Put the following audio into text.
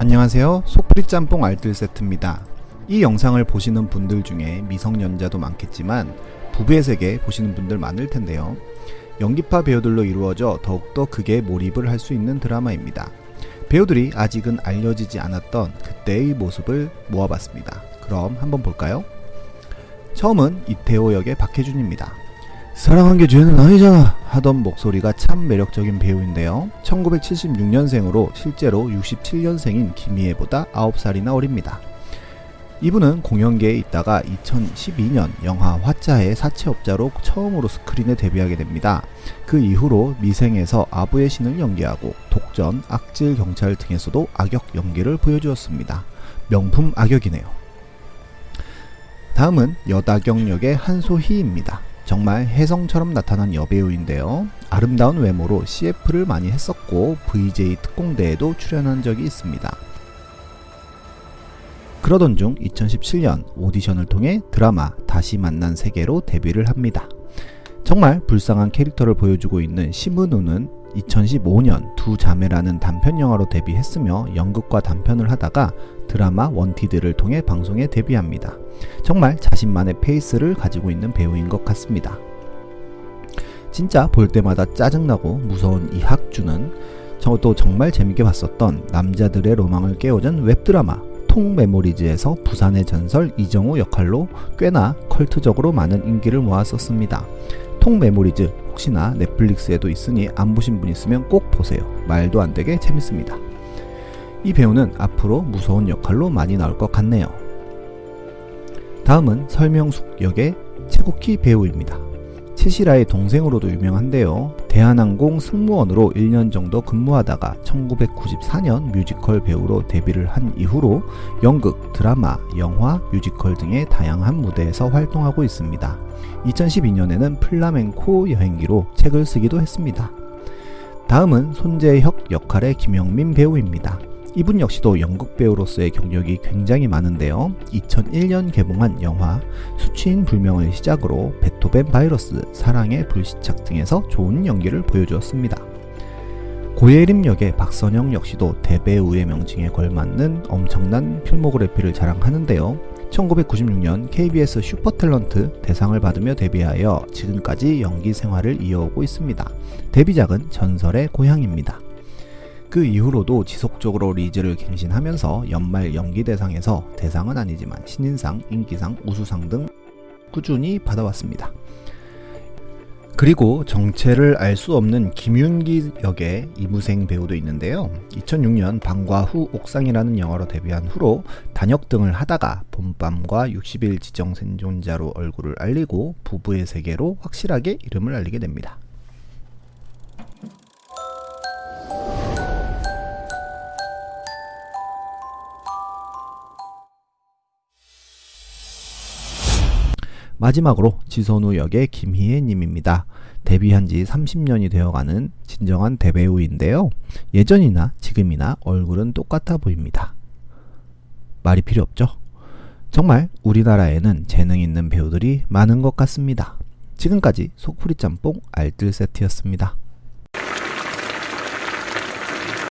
안녕하세요. 속풀이 짬뽕 알뜰 세트입니다. 이 영상을 보시는 분들 중에 미성년자도 많겠지만 부부의 세계 보시는 분들 많을 텐데요. 연기파 배우들로 이루어져 더욱더 극에 몰입을 할 수 있는 드라마입니다. 배우들이 아직은 알려지지 않았던 그때의 모습을 모아봤습니다. 그럼 한번 볼까요? 처음은 이태호 역의 박해준입니다. 사랑한 게 죄는 아니잖아 하던 목소리가 참 매력적인 배우인데요. 1976년생으로 실제로 67년생인 김희애보다 9살이나 어립니다. 이분은 공연계에 있다가 2012년 영화 화자의 사채업자로 처음으로 스크린에 데뷔하게 됩니다. 그 이후로 미생에서 아부의 신을 연기하고 독전, 악질 경찰 등에서도 악역 연기를 보여주었습니다. 명품 악역이네요. 다음은 여다경 역의 한소희입니다. 정말 혜성처럼 나타난 여배우인데요. 아름다운 외모로 CF를 많이 했었고 VJ 특공대에도 출연한 적이 있습니다. 그러던 중 2017년 오디션을 통해 드라마 다시 만난 세계로 데뷔를 합니다. 정말 불쌍한 캐릭터를 보여주고 있는 심은우는 2015년 두 자매라는 단편 영화로 데뷔했으며 연극과 단편을 하다가 드라마 원티드를 통해 방송에 데뷔합니다. 정말 자신만의 페이스를 가지고 있는 배우인 것 같습니다. 진짜 볼 때마다 짜증나고 무서운 이 학주는 저도 정말 재밌게 봤었던 남자들의 로망을 깨워준 웹드라마 통 메모리즈에서 부산의 전설 이정우 역할로 꽤나 컬트적으로 많은 인기를 모았었습니다. 통 메모리즈 혹시나 넷플릭스에도 있으니 안 보신 분 있으면 꼭 보세요. 말도 안 되게 재밌습니다. 이 배우는 앞으로 무서운 역할로 많이 나올 것 같네요. 다음은 설명숙 역의 채국희 배우입니다. 채시라의 동생으로도 유명한데요. 대한항공 승무원으로 1년 정도 근무하다가 1994년 뮤지컬 배우로 데뷔를 한 이후로 연극, 드라마, 영화, 뮤지컬 등의 다양한 무대에서 활동하고 있습니다. 2012년에는 플라멩코 여행기로 책을 쓰기도 했습니다. 다음은 손재혁 역할의 김영민 배우입니다. 이분 역시도 연극 배우로서의 경력이 굉장히 많은데요. 2001년 개봉한 영화 수취인 불명을 시작으로 베토벤 바이러스, 사랑의 불시착 등에서 좋은 연기를 보여주었습니다. 고예림 역의 박선영 역시도 대배우의 명칭에 걸맞는 엄청난 필모그래피를 자랑하는데요. 1996년 KBS 슈퍼탤런트 대상을 받으며 데뷔하여 지금까지 연기 생활을 이어오고 있습니다. 데뷔작은 전설의 고향입니다. 그 이후로도 지속적으로 리즈를 갱신하면서 연말 연기 대상에서 대상은 아니지만 신인상, 인기상, 우수상 등 꾸준히 받아왔습니다. 그리고 정체를 알 수 없는 김윤기 역의 이무생 배우도 있는데요. 2006년 방과 후 옥상이라는 영화로 데뷔한 후로 단역 등을 하다가 봄밤과 60일 지정 생존자로 얼굴을 알리고 부부의 세계로 확실하게 이름을 알리게 됩니다. 마지막으로 지선우 역의 김희애 님입니다. 데뷔한 지 30년이 되어가는 진정한 대배우인데요. 예전이나 지금이나 얼굴은 똑같아 보입니다. 말이 필요 없죠? 정말 우리나라에는 재능 있는 배우들이 많은 것 같습니다. 지금까지 속풀이 짬뽕 알뜰 세트였습니다.